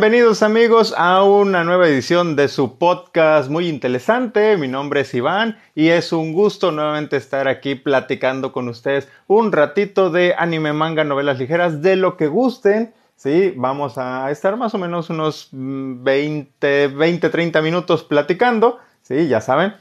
Bienvenidos amigos a una nueva edición de su podcast muy interesante. Mi nombre es Iván y es un gusto nuevamente estar aquí platicando con ustedes un ratito de anime, manga, novelas ligeras, de lo que gusten. Sí, vamos a estar más o menos unos 20, 20, 30 minutos platicando. Sí, ya saben,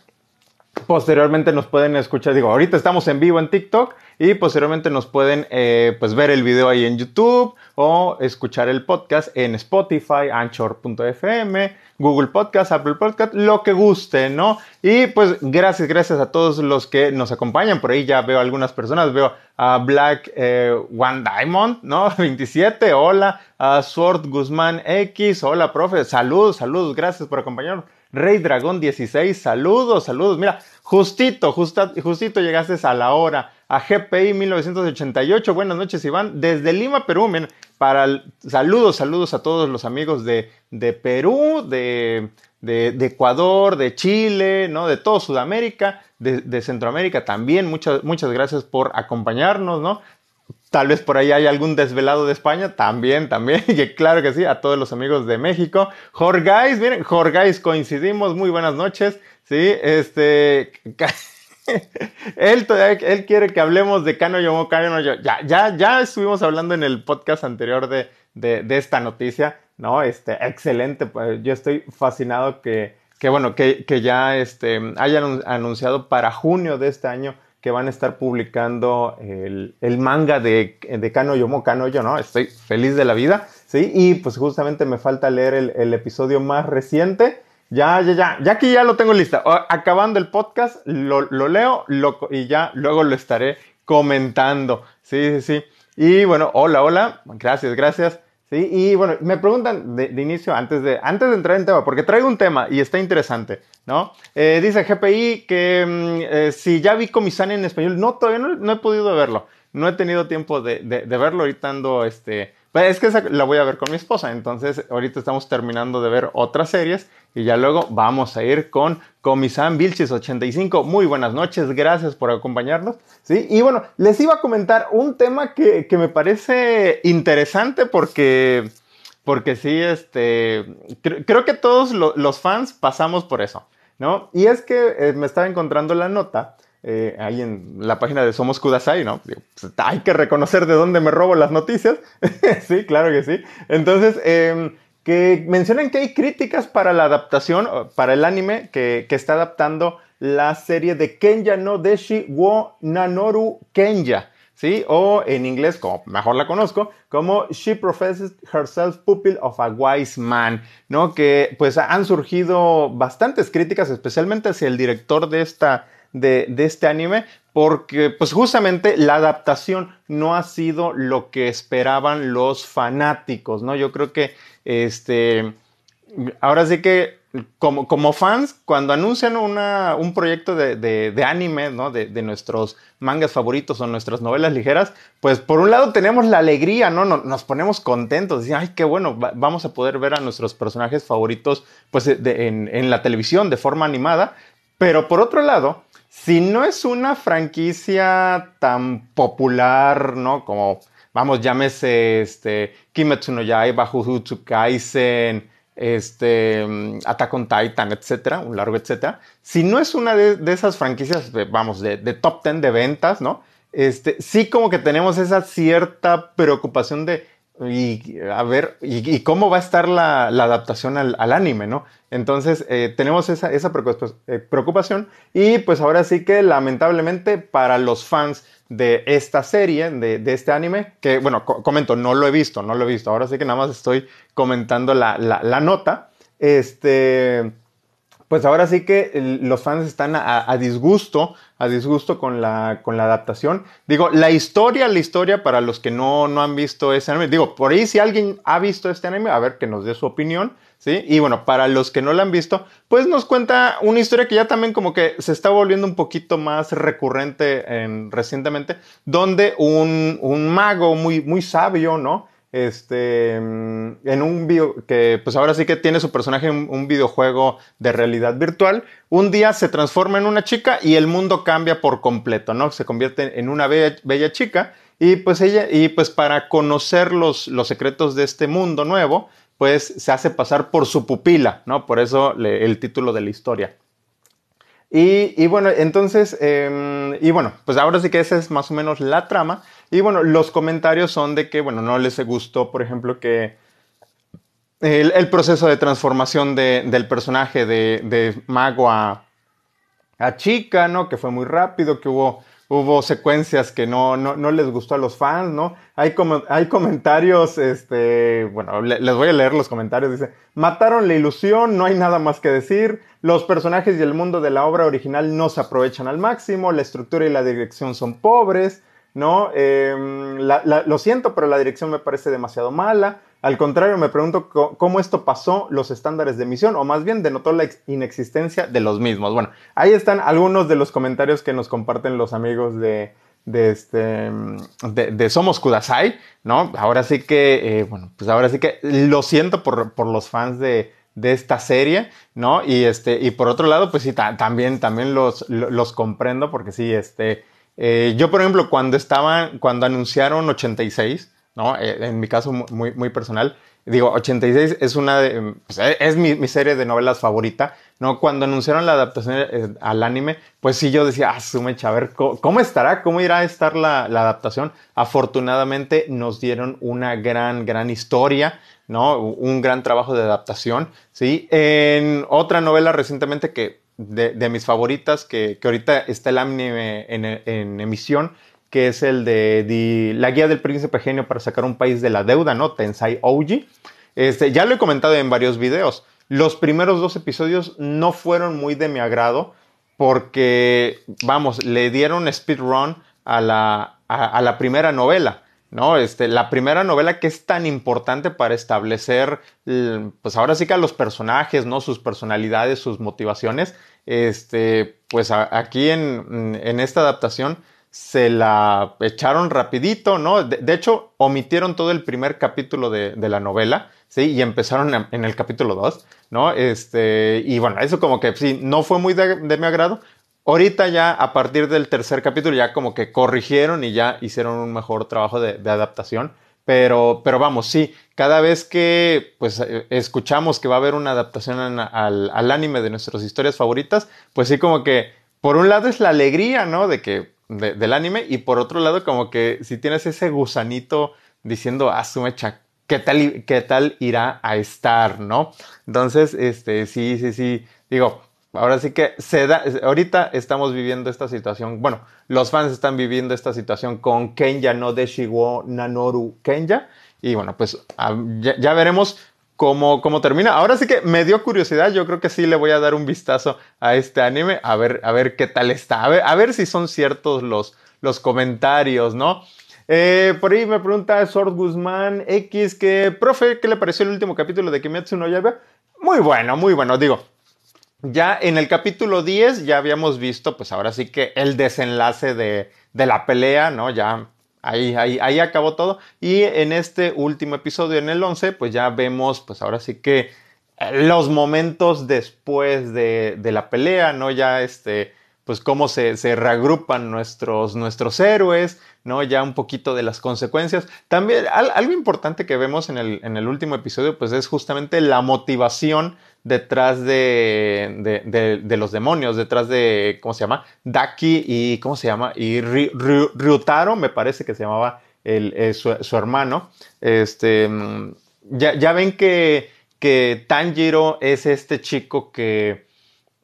Posteriormente nos pueden escuchar, digo, ahorita estamos en vivo en TikTok y posteriormente nos pueden eh, pues ver el video ahí en YouTube o escuchar el podcast en Spotify, Anchor.fm, Google Podcast, Apple Podcast, lo que guste, ¿no? Y pues gracias, gracias a todos los que nos acompañan. Por ahí ya veo algunas personas, veo a Black eh, One Diamond, ¿no? 27, hola, a Sword Guzmán X, hola, profe, saludos, saludos, gracias por acompañarnos. Rey Dragón 16, saludos, saludos. Mira, justito, justito llegaste a la hora. A GPI 1988, buenas noches Iván, desde Lima, Perú. para saludos, saludos a todos los amigos de, de Perú, de, de, Ecuador, de Chile, ¿no? de todo Sudamérica, de, de, Centroamérica también. Muchas, muchas gracias por acompañarnos, ¿no? Tal vez por ahí hay algún desvelado de España, también, también, y claro que sí, a todos los amigos de México. Jorgais, miren, Jorgais, coincidimos, muy buenas noches, sí, este, él, él quiere que hablemos de Kano Yomo Kano yo, ya, ya, ya estuvimos hablando en el podcast anterior de, de, de esta noticia, ¿no? Este, excelente, pues yo estoy fascinado que, que bueno, que, que ya este, hayan anunciado para junio de este año que van a estar publicando el, manga de, de Kano Yomo Kano Yo, ¿no? Estoy feliz de la vida, ¿sí? Y pues justamente me falta leer el, episodio más reciente. Ya, ya, ya, ya que ya lo tengo lista. Acabando el podcast, lo, leo y ya luego lo estaré comentando. Sí, sí, sí. Y bueno, hola, hola. Gracias, gracias. Sí, y bueno, me preguntan de, inicio, antes de, antes de entrar en tema, porque traigo un tema y está interesante, ¿no? Eh, dice GPI que mm, eh, si ya vi Comisán en español, no, todavía no, he podido verlo, no he tenido tiempo de, de, verlo, ahorita ando, este, es que la voy a ver con mi esposa, entonces ahorita estamos terminando de ver otras series y ya luego vamos a ir con Comisan Vilchis 85. Muy buenas noches, gracias por acompañarnos. ¿sí? Y bueno, les iba a comentar un tema que, me parece interesante porque, porque sí, este, creo que todos los fans pasamos por eso, ¿no? Y es que eh, me estaba encontrando la nota eh, ahí en la página de Somos Kudasai, ¿no? Pues, hay que reconocer de dónde me robo las noticias. sí, claro que sí. Entonces, em, que mencionan que hay críticas para la adaptación, para el anime que, está adaptando la serie de Kenya no Deshi wo Nanoru Kenya. ¿sí? O en inglés, como mejor la conozco, como She Professes Herself Pupil of a Wise Man, ¿no? Que pues han surgido bastantes críticas, especialmente hacia el director de esta de, este anime porque pues justamente la adaptación no ha sido lo que esperaban los fanáticos, ¿no? Yo creo que este, ahora sí que como, como fans, cuando anuncian una, un proyecto de, de, anime, ¿no? De, de, nuestros mangas favoritos o nuestras novelas ligeras, pues por un lado tenemos la alegría, ¿no? Nos, ponemos contentos, decimos, ay, qué bueno, vamos a poder ver a nuestros personajes favoritos pues en, en la televisión de forma animada, pero por otro lado, si no es una franquicia tan popular, ¿no? Como, vamos, llámese este, Kimetsu no Yaiba, Jujutsu Kaisen, este, mm, Attack on Titan, etcétera, un largo etcétera. Si no es una de, esas franquicias, vamos, de, top 10 de ventas, ¿no? Este, sí como que tenemos esa cierta preocupación de y a ver, y, cómo va a estar la, adaptación al, anime, ¿no? Entonces, eh, tenemos esa, eh, preocupación y pues ahora sí que lamentablemente para los fans de esta serie, de, este anime, que bueno, comento, no lo he visto, no lo he visto, ahora sí que nada más estoy comentando la, la nota, este pues ahora sí que los fans están a, disgusto, a disgusto con la, con la adaptación. Digo, la historia, la historia, para los que no, no han visto ese anime, digo, por ahí si alguien ha visto este anime, a ver que nos dé su opinión, ¿sí? Y bueno, para los que no la han visto, pues nos cuenta una historia que ya también como que se está volviendo un poquito más recurrente en, recientemente, donde un, un mago muy, muy sabio, ¿no? Este, en un video, que pues ahora sí que tiene su personaje en un videojuego de realidad virtual, un día se transforma en una chica y el mundo cambia por completo, ¿no? Se convierte en una bella, chica y pues ella, y pues para conocer los, los secretos de este mundo nuevo, pues se hace pasar por su pupila, ¿no? Por eso el título de la historia. Y, bueno, entonces, em, y bueno, pues ahora sí que esa es más o menos la trama. Y bueno, los comentarios son de que, bueno, no les gustó, por ejemplo, que el, proceso de transformación del personaje de, mago a, chica, ¿no? Que fue muy rápido, que hubo secuencias que no, no, les gustó a los fans, ¿no? Hay, como, hay comentarios, este, bueno, les voy a leer los comentarios, dice, mataron la ilusión, no hay nada más que decir, los personajes y el mundo de la obra original no se aprovechan al máximo, la estructura y la dirección son pobres, ¿no? Em, lo siento, pero la dirección me parece demasiado mala. Al contrario, me pregunto cómo esto pasó los estándares de emisión, o más bien denotó la inexistencia de los mismos. Bueno, ahí están algunos de los comentarios que nos comparten los amigos de, este, de, Somos Kudasai, ¿no? Ahora sí que, eh, bueno, pues ahora sí que lo siento por, los fans de, esta serie, ¿no? Y, este, y por otro lado, pues sí, también, también los, los comprendo, porque sí, este, eh, yo por ejemplo, cuando estaban, cuando anunciaron 86, ¿no? Eh, en mi caso muy, muy personal. Digo, 86 es una de, pues, eh, es mi, serie de novelas favorita, ¿no? Cuando anunciaron la adaptación eh, al anime, pues sí yo decía, ah, sumecha, a ver, ¿cómo, estará? ¿Cómo irá a estar la, adaptación? Afortunadamente nos dieron una gran, gran historia, ¿no? Un gran trabajo de adaptación, ¿sí? En otra novela recientemente que, de, mis favoritas, que, que, ahorita está el anime en, en emisión, que es el de, La Guía del Príncipe Genio para sacar un país de la deuda, ¿no? Tensai Ouji. Este, ya lo he comentado en varios videos. Los primeros dos episodios no fueron muy de mi agrado porque, vamos, le dieron speedrun a la, a, la primera novela. ¿No? Este, la primera novela que es tan importante para establecer, pues ahora sí que a los personajes, ¿no? Sus personalidades, sus motivaciones, este, pues aquí en, en esta adaptación se la echaron rapidito, ¿no? De, hecho, omitieron todo el primer capítulo de, la novela, ¿sí? Y empezaron en, el capítulo 2, ¿no? Este, y bueno, eso como que sí, no fue muy de, mi agrado. Ahorita ya, a partir del tercer capítulo, ya como que corrigieron y ya hicieron un mejor trabajo de, adaptación. Pero, pero vamos, sí, cada vez que pues eh, escuchamos que va a haber una adaptación al, anime de nuestras historias favoritas, pues sí como que, por un lado es la alegría, ¿no? De que del anime y por otro lado como que si tienes ese gusanito diciendo, ah, su mecha, ¿qué tal, ¿qué tal irá a estar, no? Entonces, este, sí, sí, sí, digo, ahora sí que se da, ahorita estamos viviendo esta situación, bueno, los fans están viviendo esta situación con Kenya no Deshiwo Nanoru Kenya y bueno, pues ah, ya veremos cómo, cómo termina. Ahora sí que me dio curiosidad, yo creo que sí le voy a dar un vistazo a este anime, a ver, a ver qué tal está, a ver, si son ciertos los, los comentarios, ¿no? Eh, por ahí me pregunta Sword Guzmán X que, profe, ¿qué le pareció el último capítulo de Kimetsu no Yaiba? Muy bueno, muy bueno, digo. Ya en el capítulo 10 ya habíamos visto, pues ahora sí que el desenlace de, de la pelea, ¿no? Ya Ahí, ahí, ahí acabó todo. Y en este último episodio, en el 11, pues ya vemos, pues ahora sí que eh, los momentos después de, de la pelea, ¿no? Ya este, pues cómo se, se reagrupan nuestros, nuestros héroes, ¿no? Ya un poquito de las consecuencias. También algo importante que vemos en el, en el último episodio, pues es justamente la motivación detrás de, de, los demonios, detrás de, ¿cómo se llama? Daki y, ¿cómo se llama? Y Ryutaro, me parece que se llamaba el, eh, su, hermano. Este, mm, ya, ya ven que, que, Tanjiro es este chico que,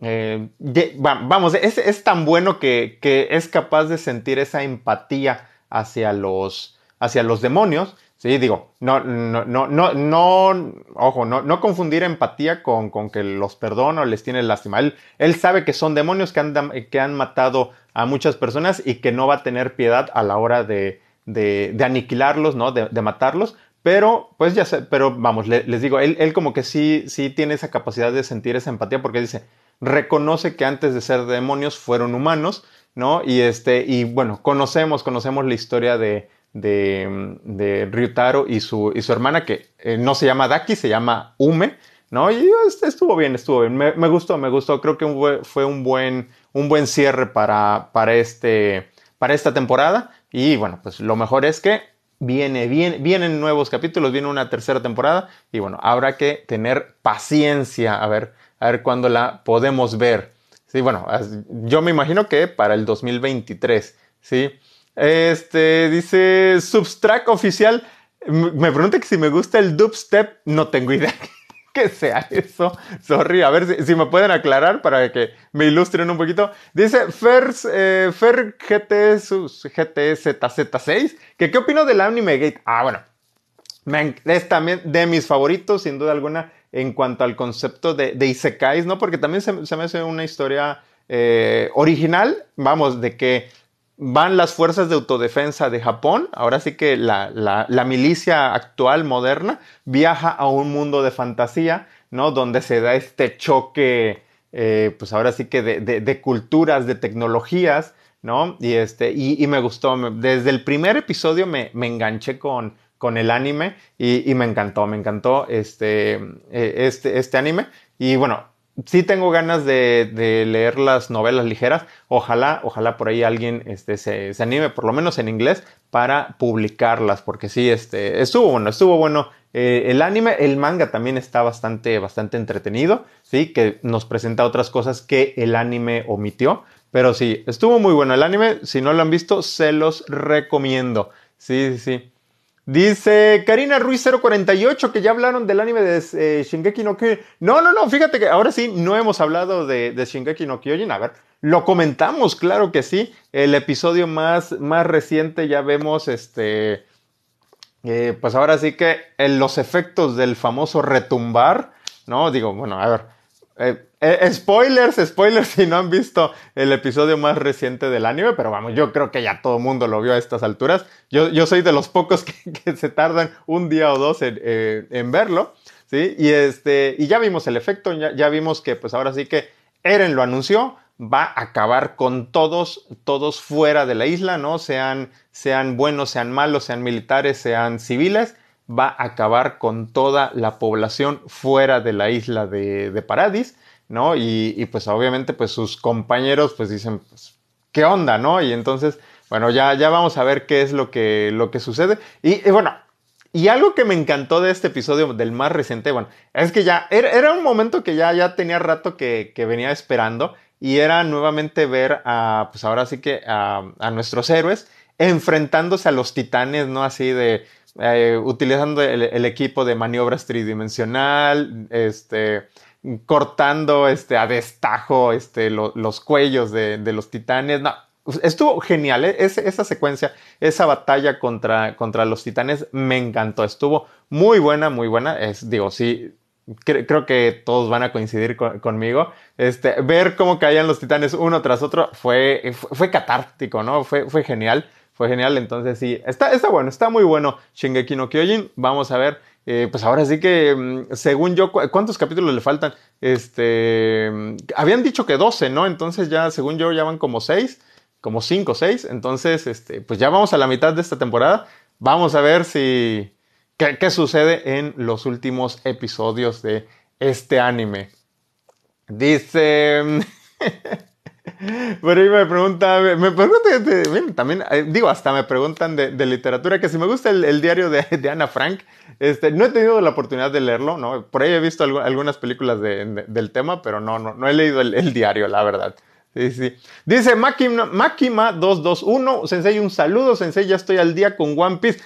eh, vamos, es, es, tan bueno que, que es capaz de sentir esa empatía hacia los, hacia los demonios Sí, digo, no, no, no, no, no, ojo, no, no confundir empatía con, con, que los perdona o les tiene lástima. Él, él sabe que son demonios que han, que han matado a muchas personas y que no va a tener piedad a la hora de, de, aniquilarlos, ¿no? De, de, matarlos. Pero, pues ya pero vamos, les digo, él, él como que sí, sí tiene esa capacidad de sentir esa empatía porque dice, reconoce que antes de ser demonios fueron humanos, ¿no? Y este, y bueno, conocemos, conocemos la historia de, de, de Ryutaro y su, y su hermana, que eh, no se llama Daki, se llama Ume, ¿no? Y estuvo bien, estuvo bien. Me, gustó, me gustó. Creo que fue un buen, un buen cierre para, para, este, para esta temporada. Y bueno, pues lo mejor es que Viene, viene, vienen nuevos capítulos, viene una tercera temporada y bueno, habrá que tener paciencia a ver, a ver cuándo la podemos ver. Sí, bueno, yo me imagino que para el 2023, ¿sí? Este, dice Substract oficial, me pregunta que si me gusta el dubstep, no tengo idea que sea eso. Sorry, a ver si, me pueden aclarar para que me ilustren un poquito. Dice Fer, eh, Fer GT, GTZZ6, que qué opino del anime gate. Ah, bueno, es también de mis favoritos, sin duda alguna, en cuanto al concepto de, de Isekais, ¿no? Porque también se, me hace una historia eh, original, vamos, de que van las fuerzas de autodefensa de Japón, ahora sí que la, milicia actual, moderna, viaja a un mundo de fantasía, ¿no? Donde se da este choque, eh, pues ahora sí que de, culturas, de tecnologías, ¿no? Y, este, y, me gustó, desde el primer episodio me, enganché con, con el anime y, me encantó, me encantó este, eh, este, este anime. Y bueno, sí tengo ganas de, leer las novelas ligeras. Ojalá, ojalá por ahí alguien este, se, anime, por lo menos en inglés, para publicarlas, porque sí, este, estuvo bueno, estuvo bueno eh, el anime. El manga también está bastante, bastante entretenido, sí, que nos presenta otras cosas que el anime omitió. Pero sí, estuvo muy bueno el anime. Si no lo han visto, se los recomiendo. Sí, sí, sí. Dice Karina Ruiz 048 que ya hablaron del anime de eh, Shingeki no Kyojin. No, no, no, fíjate que ahora sí no hemos hablado de, Shingeki no Kyojin. A ver, lo comentamos, claro que sí. El episodio más, más reciente ya vemos este. Eh, pues ahora sí que en los efectos del famoso retumbar, ¿no? Digo, bueno, a ver. Eh, eh, spoilers, spoilers si no han visto el episodio más reciente del anime, pero vamos, yo creo que ya todo el mundo lo vio a estas alturas. Yo, yo soy de los pocos que, se tardan un día o dos eh, en, verlo, ¿sí? Y, este, y ya vimos el efecto, ya, vimos que pues ahora sí que Eren lo anunció, va a acabar con todos, todos fuera de la isla, ¿no? Sean, sean buenos, sean malos, sean militares, sean civiles, va a acabar con toda la población fuera de la isla de, de Paradis ¿no? Y, pues obviamente pues sus compañeros pues dicen, pues, ¿qué onda, no? Y entonces, bueno, ya, ya vamos a ver qué es lo que, lo que sucede. Y, bueno, y algo que me encantó de este episodio, del más reciente, bueno, es que ya era, un momento que ya, ya tenía rato que, venía esperando y era nuevamente ver a, pues ahora sí que a, nuestros héroes enfrentándose a los titanes, ¿no? Así de, eh, utilizando el, el, equipo de maniobras tridimensional, este, cortando este, a destajo este, los cuellos de, los titanes. No, estuvo genial, ¿eh? esa secuencia, esa batalla contra, contra los titanes me encantó, estuvo muy buena, muy buena. Es, digo, sí, creo que todos van a coincidir conmigo. Este, ver cómo caían los titanes uno tras otro fue, fue, catártico, ¿no? Fue, fue genial, fue genial. Entonces sí, está, está bueno, está muy bueno Shingeki no Kyojin. Vamos a ver eh, pues ahora sí que, mm, según yo, ¿cuántos capítulos le faltan? Este, mm, habían dicho que 12, ¿no? Entonces ya, según yo, ya van como 6, como 5 o 6. Entonces, este, pues ya vamos a la mitad de esta temporada. Vamos a ver si, qué, qué sucede en los últimos episodios de este anime. Dice... Por ahí me pregunta, me preguntan, también, eh, digo, hasta me preguntan de, literatura, que si me gusta el, diario de, de, Ana Frank, este, no he tenido la oportunidad de leerlo, ¿no? Por ahí he visto algunas películas del tema, pero no, no, no he leído el, diario, la verdad. Sí, sí. Dice Makima221, Sensei, un saludo, Sensei, ya estoy al día con One Piece.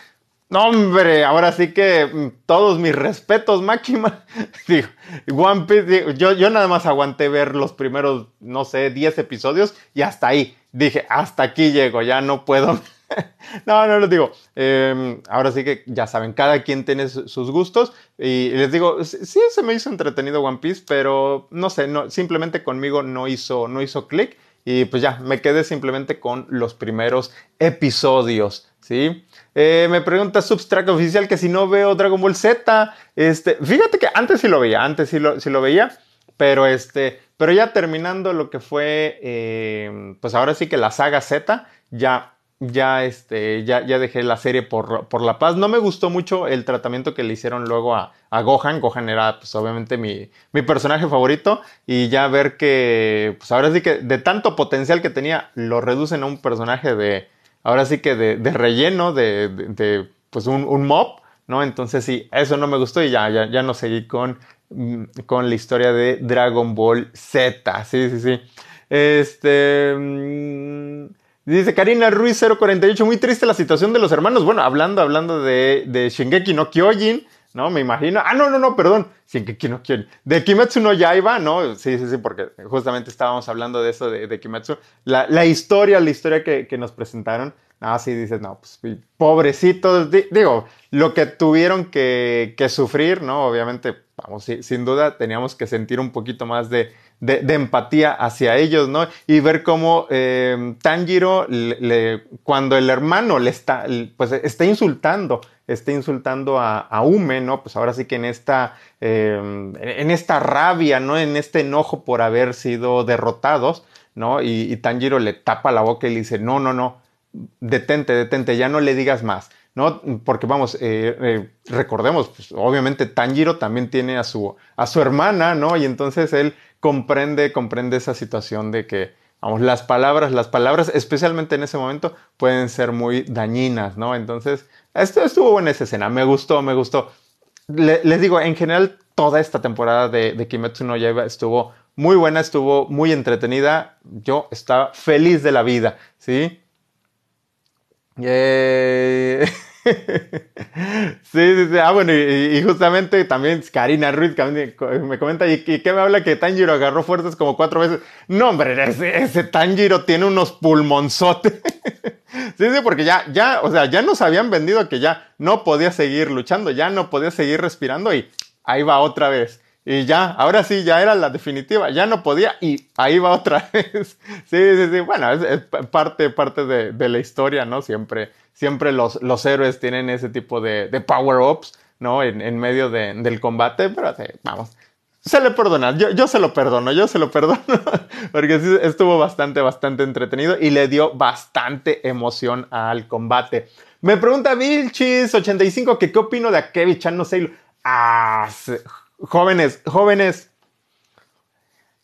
No, hombre, ahora sí que mm, todos mis respetos, Máquina. Digo, One Piece, yo, yo nada más aguanté ver los primeros, no sé, 10 episodios y hasta ahí. Dije, hasta aquí llego, ya no puedo. no, no les digo. Em, ahora sí que ya saben, cada quien tiene sus gustos. Y les digo, sí se me hizo entretenido One Piece, pero no sé, no, simplemente conmigo no hizo, no hizo clic. Y pues ya, me quedé simplemente con los primeros episodios. ¿sí? Eh, me pregunta Substract Oficial que si no veo Dragon Ball Z. Este, fíjate que antes sí lo veía, antes sí lo, sí lo veía, pero, este, pero ya terminando lo que fue, eh, pues ahora sí que la saga Z, ya, ya, este, ya, ya dejé la serie por, por, la paz. No me gustó mucho el tratamiento que le hicieron luego a, a Gohan. Gohan era, pues obviamente, mi, mi, personaje favorito. Y ya ver que, pues ahora sí que de tanto potencial que tenía, lo reducen a un personaje de ahora sí que de, relleno, de, pues un, un mob, ¿no? Entonces sí, eso no me gustó y ya, ya, ya no seguí con, mm, con la historia de Dragon Ball Z, sí, sí, sí. Este... Mm, dice Karina Ruiz 048, muy triste la situación de los hermanos. Bueno, hablando, hablando de, de Shingeki no Kyojin, ¿no? Me imagino. Ah, no, no, no, perdón. Shingeki no Kyojin. De Kimetsu no Yaiba, ¿no? Sí, sí, sí, porque justamente estábamos hablando de eso de, de Kimetsu. La, la, historia, la historia que, que nos presentaron. Ah, sí, dices, no, pues pobrecitos. digo, lo que tuvieron que, que sufrir, ¿no? Obviamente, vamos, sin duda teníamos que sentir un poquito más de de, empatía hacia ellos, ¿no? Y ver cómo eh, Tanjiro, le, cuando el hermano le está, pues está insultando, está insultando a, a Ume, ¿no? Pues ahora sí que en esta, eh, en esta rabia, ¿no? En este enojo por haber sido derrotados, ¿no? Y, Tanjiro le tapa la boca y le dice, no, no, no, detente, detente, ya no le digas más. ¿no? Porque vamos, eh, recordemos, pues, obviamente Tanjiro también tiene a su, a su hermana, ¿no? Y entonces él comprende, comprende esa situación de que, vamos, las palabras, las palabras, especialmente en ese momento, pueden ser muy dañinas, ¿no? Entonces, esto estuvo buena esa escena, me gustó, me gustó. les digo, en general, toda esta temporada de, de Kimetsu no Yaiba estuvo muy buena, estuvo muy entretenida. Yo estaba feliz de la vida, ¿sí? Eh... sí, sí, sí. Ah, bueno, y, justamente también Karina Ruiz me comenta, ¿y, qué me habla que Tanjiro agarró fuerzas como cuatro veces? No, hombre, ese, ese Tanjiro tiene unos pulmonzotes. sí, sí, porque ya, ya, o sea, ya nos habían vendido que ya no podía seguir luchando, ya no podía seguir respirando y ahí va otra vez. Y ya, ahora sí, ya era la definitiva, ya no podía y ahí va otra vez. sí, sí, sí, bueno, es, parte, parte de, la historia, ¿no? Siempre, siempre los, los héroes tienen ese tipo de, de power-ups, ¿no? En, en medio de, del combate, pero vamos, se le perdona, yo, yo, se lo perdono, yo se lo perdono, porque sí, estuvo bastante, bastante entretenido y le dio bastante emoción al combate. Me pregunta Vilchis85 que qué opino de Akebi-chan, no sé, ah, jóvenes, jóvenes,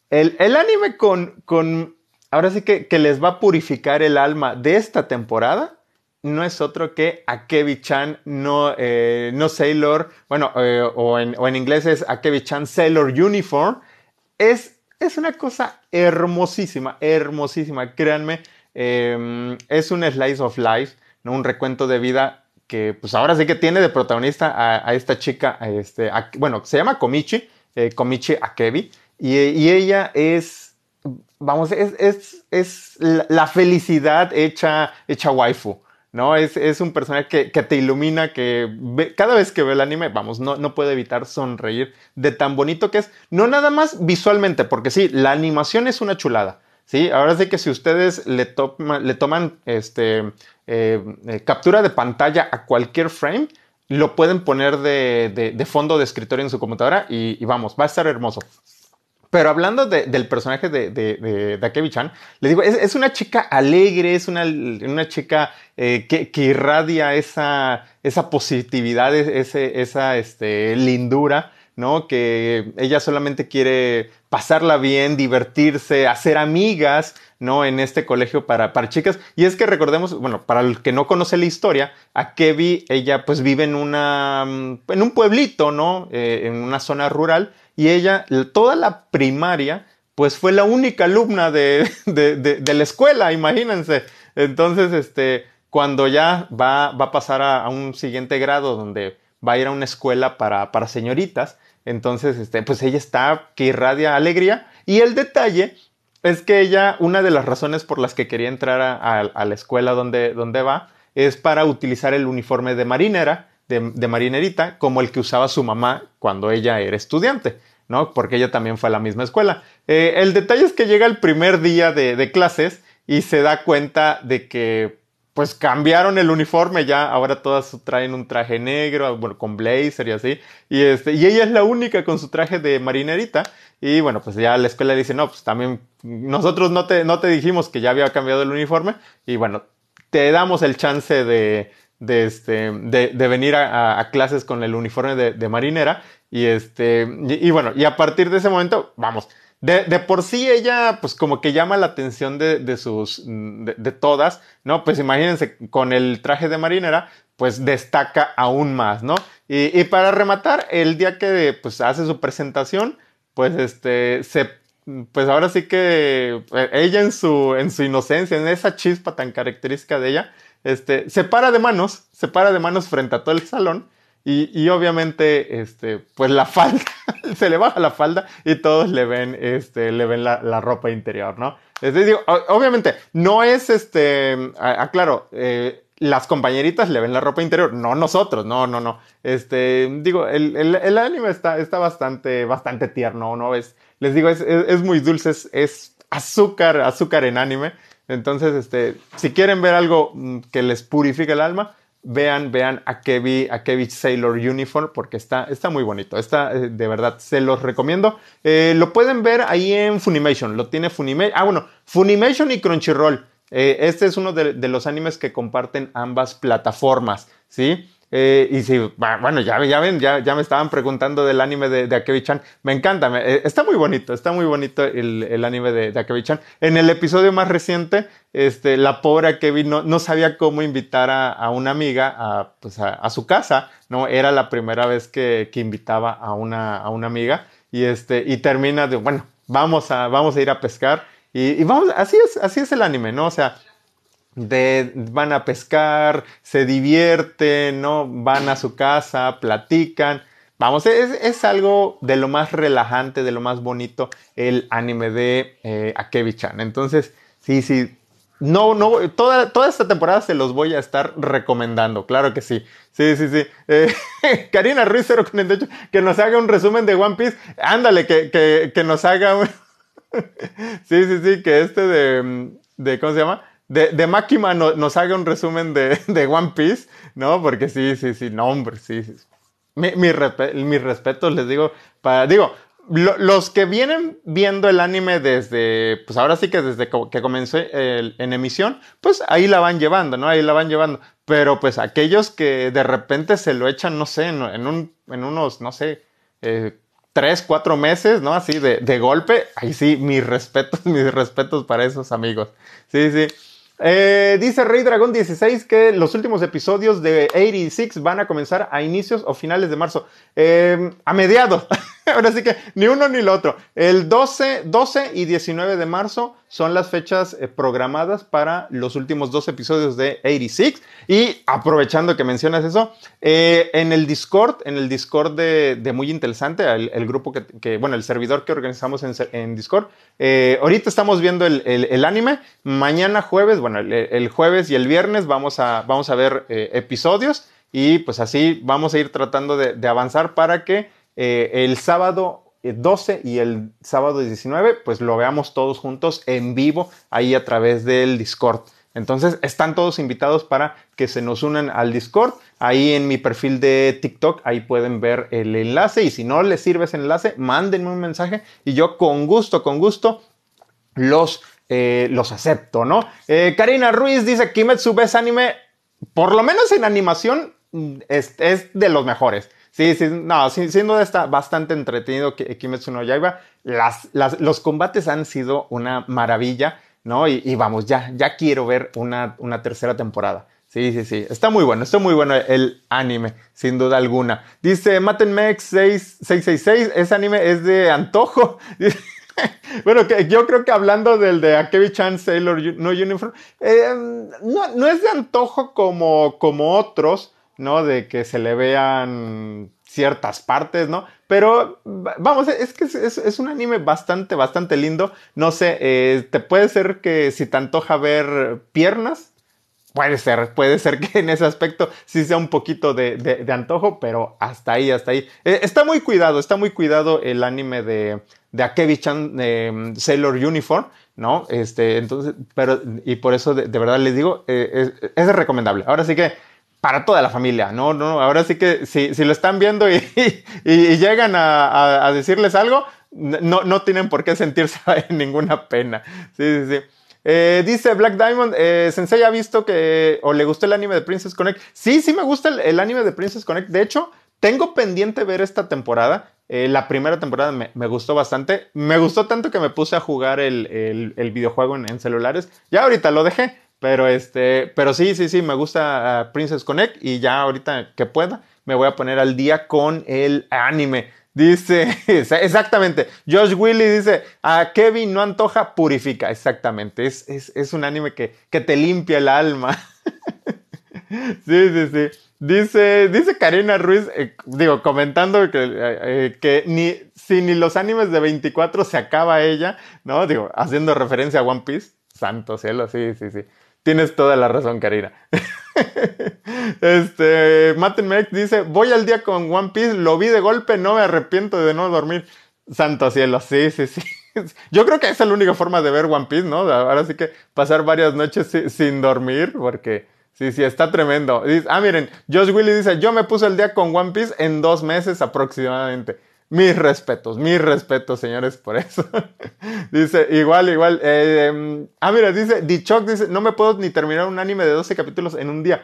el, el anime con, con, ahora sí que, que, les va a purificar el alma de esta temporada no es otro que Akebi-chan, no, eh, no Sailor, bueno, eh, o, en, o, en, inglés es Akebi-chan Sailor Uniform. Es, es una cosa hermosísima, hermosísima, créanme. Eh, es un slice of life, ¿no? un recuento de vida que pues ahora sí que tiene de protagonista a, esta chica, este, bueno, se llama Komichi, eh, Komichi Akebi, y, y, ella es, vamos, es, es, es la felicidad hecha, hecha waifu. ¿No? Es, es, un personaje que, que te ilumina, que cada vez que ve el anime, vamos, no, no puede evitar sonreír de tan bonito que es, no nada más visualmente, porque sí, la animación es una chulada, ¿sí? Ahora sí que si ustedes le, le toman este, eh, eh, captura de pantalla a cualquier frame, lo pueden poner de, de, fondo de escritorio en su computadora y, vamos, va a estar hermoso. Pero hablando del personaje de, de, Akebi-chan, le digo, es, una chica alegre, es una, una chica eh, que, que, irradia esa, esa positividad, ese, esa este, lindura, ¿no? Que ella solamente quiere pasarla bien, divertirse, hacer amigas, ¿no? En este colegio para, para chicas. Y es que recordemos, bueno, para el que no conoce la historia, a Kevi, ella pues vive en una, en un pueblito, ¿no? Eh, en una zona rural. Y ella, toda la primaria, pues fue la única alumna de, de, de, la escuela, imagínense. Entonces, este, cuando ya va, va a pasar a, a, un siguiente grado donde va a ir a una escuela para, para señoritas, entonces, este, pues ella está que irradia alegría. Y el detalle es que ella, una de las razones por las que quería entrar a, la escuela donde, donde, va, es para utilizar el uniforme de marinera, de, marinerita, como el que usaba su mamá cuando ella era estudiante, ¿no? Porque ella también fue a la misma escuela. Eh, el detalle es que llega el primer día de, de clases y se da cuenta de que pues cambiaron el uniforme ya, ahora todas traen un traje negro, bueno, con blazer y así, y, este, y ella es la única con su traje de marinerita, y bueno, pues ya la escuela dice, no, pues también nosotros no te, no te dijimos que ya había cambiado el uniforme, y bueno, te damos el chance de, de, este, de, venir a, clases con el uniforme de, marinera, y este, y, bueno, y a partir de ese momento, vamos, de, de, por sí ella, pues como que llama la atención de, de sus, de, de, todas, ¿no? Pues imagínense, con el traje de marinera, pues destaca aún más, ¿no? Y, y para rematar, el día que pues hace su presentación, pues este, se, pues ahora sí que eh, ella en su, en su inocencia, en esa chispa tan característica de ella, este, se para de manos, se para de manos frente a todo el salón y, y, obviamente, este, pues la falda, se le baja la falda y todos le ven, este, le ven la, ropa interior, ¿no? Es decir, obviamente, no es este, aclaro, eh, las compañeritas le ven la ropa interior, no nosotros, no, no, no. Este, digo, el, el, el anime está, está bastante, bastante tierno, ¿no? Es, les digo, es, es, es muy dulce, es, es, azúcar, azúcar en anime. Entonces, este, si quieren ver algo mm, que les purifique el alma, vean, vean a Kevin, a Kevin Sailor Uniform porque está, está muy bonito. Está, eh, de verdad, se los recomiendo. Eh, lo pueden ver ahí en Funimation. Lo tiene Funimation. Ah, bueno, Funimation y Crunchyroll. Eh, este es uno de, de, los animes que comparten ambas plataformas, ¿sí? Eh, y si, bueno, ya, ya ven, ya, me estaban preguntando del anime de, de Akebi-chan. Me encanta, me, eh, está muy bonito, está muy bonito el, anime de, de Akebi-chan. En el episodio más reciente, este, la pobre Akebi no, no sabía cómo invitar a, una amiga a, pues a, su casa, ¿no? Era la primera vez que, que invitaba a una, a una amiga y, este, y termina de, bueno, vamos a, vamos a ir a pescar. Y, y vamos, así es, así es el anime, ¿no? O sea, de, van a pescar, se divierten, ¿no? Van a su casa, platican. Vamos, es, es, algo de lo más relajante, de lo más bonito el anime de eh, Akebi-chan. Entonces, sí, sí. No, no, toda, toda esta temporada se los voy a estar recomendando, claro que sí. Sí, sí, sí. Eh, Karina Ruiz, que nos haga un resumen de One Piece. Ándale, que, que, que nos haga un... sí, sí, sí, que este de, de, ¿cómo se llama? De, de Makima no, nos haga un resumen de, de, One Piece, ¿no? Porque sí, sí, sí, no, hombre, sí. sí. Mi, mi, mis respetos, les digo, para, digo, lo, los que vienen viendo el anime desde, pues ahora sí que desde que comenzó el, en emisión, pues ahí la van llevando, ¿no? Ahí la van llevando. Pero pues aquellos que de repente se lo echan, no sé, en, en, un, en unos, no sé, eh, tres, cuatro meses, ¿no? Así de, de golpe, ahí sí, mis respetos, mis respetos para esos amigos. Sí, sí. Eh, dice Rey Dragón 16 que los últimos episodios de 86 van a comenzar a inicios o finales de marzo. Eh, a mediados. Ahora sí que ni uno ni lo otro. El 12, 12 y 19 de marzo son las fechas eh, programadas para los últimos dos episodios de 86. Y aprovechando que mencionas eso, eh, en el Discord, en el Discord de, de Muy Interesante, el, grupo que, bueno, el servidor que organizamos en, en Discord, eh, ahorita estamos viendo el, el, anime. Mañana jueves, bueno, el, jueves y el viernes vamos a, vamos a ver episodios. Y pues así vamos a ir tratando de avanzar para que eh, el sábado 12 y el sábado 19, pues lo veamos todos juntos en vivo ahí a través del Discord. Entonces están todos invitados para que se nos unan al Discord. Ahí en mi perfil de TikTok, ahí pueden ver el enlace y si no les sirve ese enlace, mándenme un mensaje y yo con gusto, con gusto los, eh, los acepto, ¿no? Eh, Karina Ruiz dice, Kimetsu ves anime, por lo menos en animación, es, es de los mejores. Sí, sí, no, sin, duda está bastante entretenido Kimetsu no Yaiba. Las, las, los combates han sido una maravilla, ¿no? Y, vamos, ya, ya quiero ver una, una, tercera temporada. Sí, sí, sí. Está muy bueno, está muy bueno el anime, sin duda alguna. Dice Matenmex 666, ese anime es de antojo. bueno, que yo creo que hablando del de Akebi-chan Sailor No Uniform, eh, no, no es de antojo como, como otros, ¿no? De que se le vean ciertas partes, ¿no? Pero vamos, es que es, un anime bastante, bastante lindo. No sé, eh, te puede ser que si te antoja ver piernas, puede ser, puede ser que en ese aspecto sí sea un poquito de, de, antojo, pero hasta ahí, hasta ahí. Eh, está muy cuidado, está muy cuidado el anime de, de Akebi-chan eh, Sailor Uniform, ¿no? Este, entonces, pero, y por eso de, verdad les digo, eh, es recomendable. Ahora sí que para toda la familia, ¿no? no ahora sí que si, lo están viendo y, llegan a, decirles algo, no, no tienen por qué sentirse ninguna pena. Sí, sí, sí. Eh, dice Black Diamond, eh, Sensei ha visto que, o le gustó el anime de Princess Connect. Sí, sí me gusta el, anime de Princess Connect. De hecho, tengo pendiente ver esta temporada. Eh, la primera temporada me, gustó bastante. Me gustó tanto que me puse a jugar el, videojuego en, celulares. Ya ahorita lo dejé. Pero este, pero sí, sí, sí, me gusta ah, Princess Connect y ya ahorita que pueda me voy a poner al día con el anime. Dice, exactamente, Josh Willy dice, a Kevin no antoja, purifica, exactamente, es, es, un anime que, que, te limpia el alma. sí, sí, sí. Dice, dice Karina Ruiz, eh, digo, comentando que, eh, eh, que ni, si ni los animes de 24 se acaba ella, ¿no? Digo, haciendo referencia a One Piece, santo cielo, sí, sí, sí. Tienes toda la razón, Karina. este, Matt dice, voy al día con One Piece, lo vi de golpe, no me arrepiento de no dormir. Santo cielo, sí, sí, sí. Yo creo que esa es la única forma de ver One Piece, ¿no? Ahora sí que pasar varias noches sin dormir, porque sí, sí, está tremendo. ah, miren, Josh Willy dice, yo me puse el día con One Piece en dos meses aproximadamente. Mis respetos, mis respetos, señores, por eso. dice, igual, igual. Eh, em, ah, mira, dice, Dichok dice, no me puedo ni terminar un anime de 12 capítulos en un día.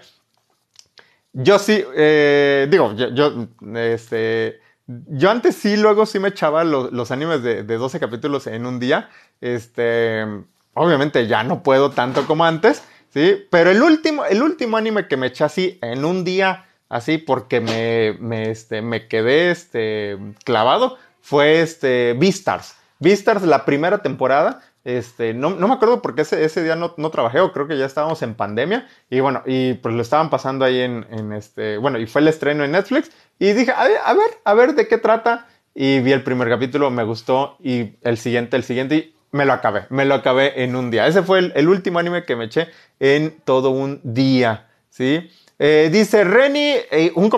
Yo sí, eh, digo, yo, este, yo antes sí, luego sí me echaba los, animes de, de, 12 capítulos en un día. Este, obviamente ya no puedo tanto como antes, ¿sí? Pero el último, el último anime que me eché así en un día así porque me, me, este, me quedé este, clavado fue este, Beastars. Beastars, la primera temporada. Este, no, no me acuerdo porque ese, ese día no, no, trabajé o creo que ya estábamos en pandemia y bueno, y pues lo estaban pasando ahí en, este, bueno, y fue el estreno en Netflix y dije, a ver, a ver, a ver de qué trata y vi el primer capítulo, me gustó y el siguiente, el siguiente y me lo acabé, me lo acabé en un día. Ese fue el último anime que me eché en todo un día, ¿sí? Eh, dice Reni, eh, un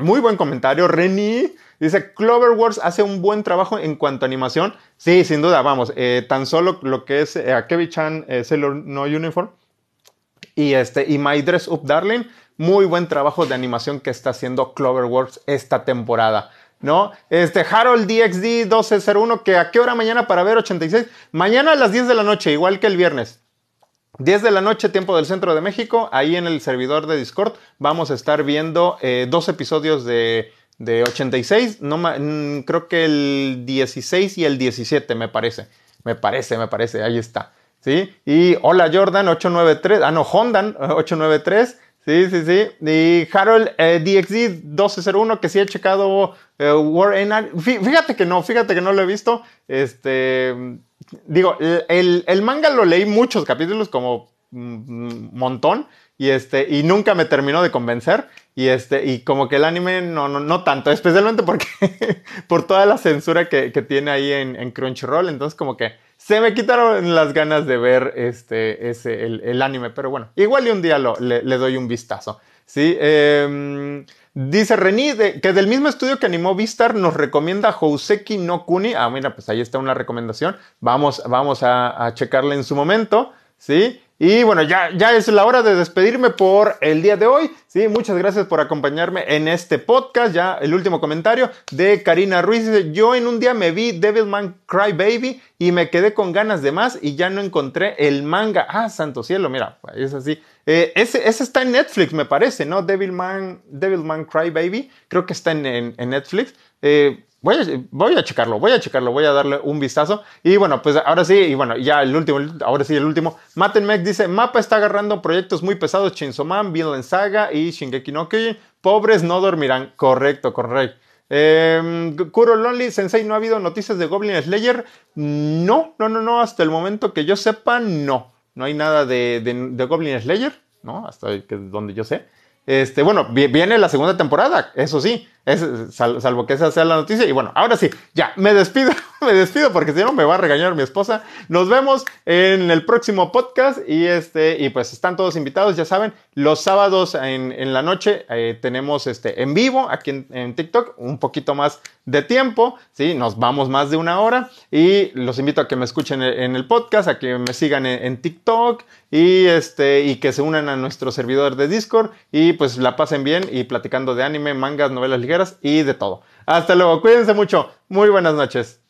muy buen comentario, Reni. Dice, Cloverworks hace un buen trabajo en cuanto a animación. Sí, sin duda, vamos, eh, tan solo lo que es a Kevin-chan Sailor No Uniform y, este, y My Dress Up Darling, muy buen trabajo de animación que está haciendo Cloverworks esta temporada. ¿no? Este Harold DXD 1201, que a qué hora mañana para ver 86? Mañana a las 10 de la noche, igual que el viernes. 10 de la noche, tiempo del centro de México, ahí en el servidor de Discord vamos a estar viendo eh, dos episodios de, 86, no, mm, creo que el 16 y el 17 me parece, me parece, me parece, ahí está, ¿sí? Y hola Jordan 893, ah no, Hondan 893, sí, sí, sí, y Harold eh, DXD 1201 que sí he checado eh, War fíjate que no, fíjate que no lo he visto, este digo, el, manga lo leí muchos capítulos, como un montón, y, este, y nunca me terminó de convencer. Y, este, y como que el anime no, no, no tanto, especialmente porque por toda la censura que, tiene ahí en, Crunchyroll. Entonces, como que se me quitaron las ganas de ver este, ese, el, anime. Pero bueno, igual y un día lo, le doy un vistazo. Sí, eh, Dice Reni que del mismo estudio que animó Vistar nos recomienda Houseki no Kuni. Ah, mira, pues ahí está una recomendación. Vamos, vamos a, a checarla en su momento. ¿Sí? Y bueno, ya, ya es la hora de despedirme por el día de hoy. Sí, muchas gracias por acompañarme en este podcast. Ya el último comentario de Karina Ruiz yo en un día me vi Devilman Cry Baby y me quedé con ganas de más y ya no encontré el manga. Ah, santo cielo, mira, es así. Eh, ese, ese, está en Netflix, me parece, ¿no? Devilman, Devilman Cry Baby, creo que está en, en, Netflix. Eh, Voy a, checarlo, voy a checarlo, voy a darle un vistazo. Y bueno, pues ahora sí, y bueno, ya el último, ahora sí, el último. Matenmec dice: Mapa está agarrando proyectos muy pesados: Chainsaw Man, Vinland Saga y Shingeki no Kyojin. Pobres no dormirán. Correcto, correcto. Eh, Kuro Lonely Sensei, ¿no ha habido noticias de Goblin Slayer? No, no, no, no, hasta el momento que yo sepa, no. No hay nada de, Goblin Slayer, ¿no? Hasta donde yo sé. Este, bueno, viene la segunda temporada, eso sí, es, salvo que esa sea la noticia. Y bueno, ahora sí, ya, me despido, me despido porque si no me va a regañar mi esposa. Nos vemos en el próximo podcast y este, y pues están todos invitados, ya saben, los sábados en, la noche eh, tenemos este en vivo aquí en, TikTok, un poquito más de tiempo, ¿sí? Nos vamos más de una hora y los invito a que me escuchen en el podcast, a que me sigan en, TikTok y este, y que se unan a nuestro servidor de Discord y pues la pasen bien y platicando de anime, mangas, novelas ligeras y de todo. Hasta luego, cuídense mucho, muy buenas noches.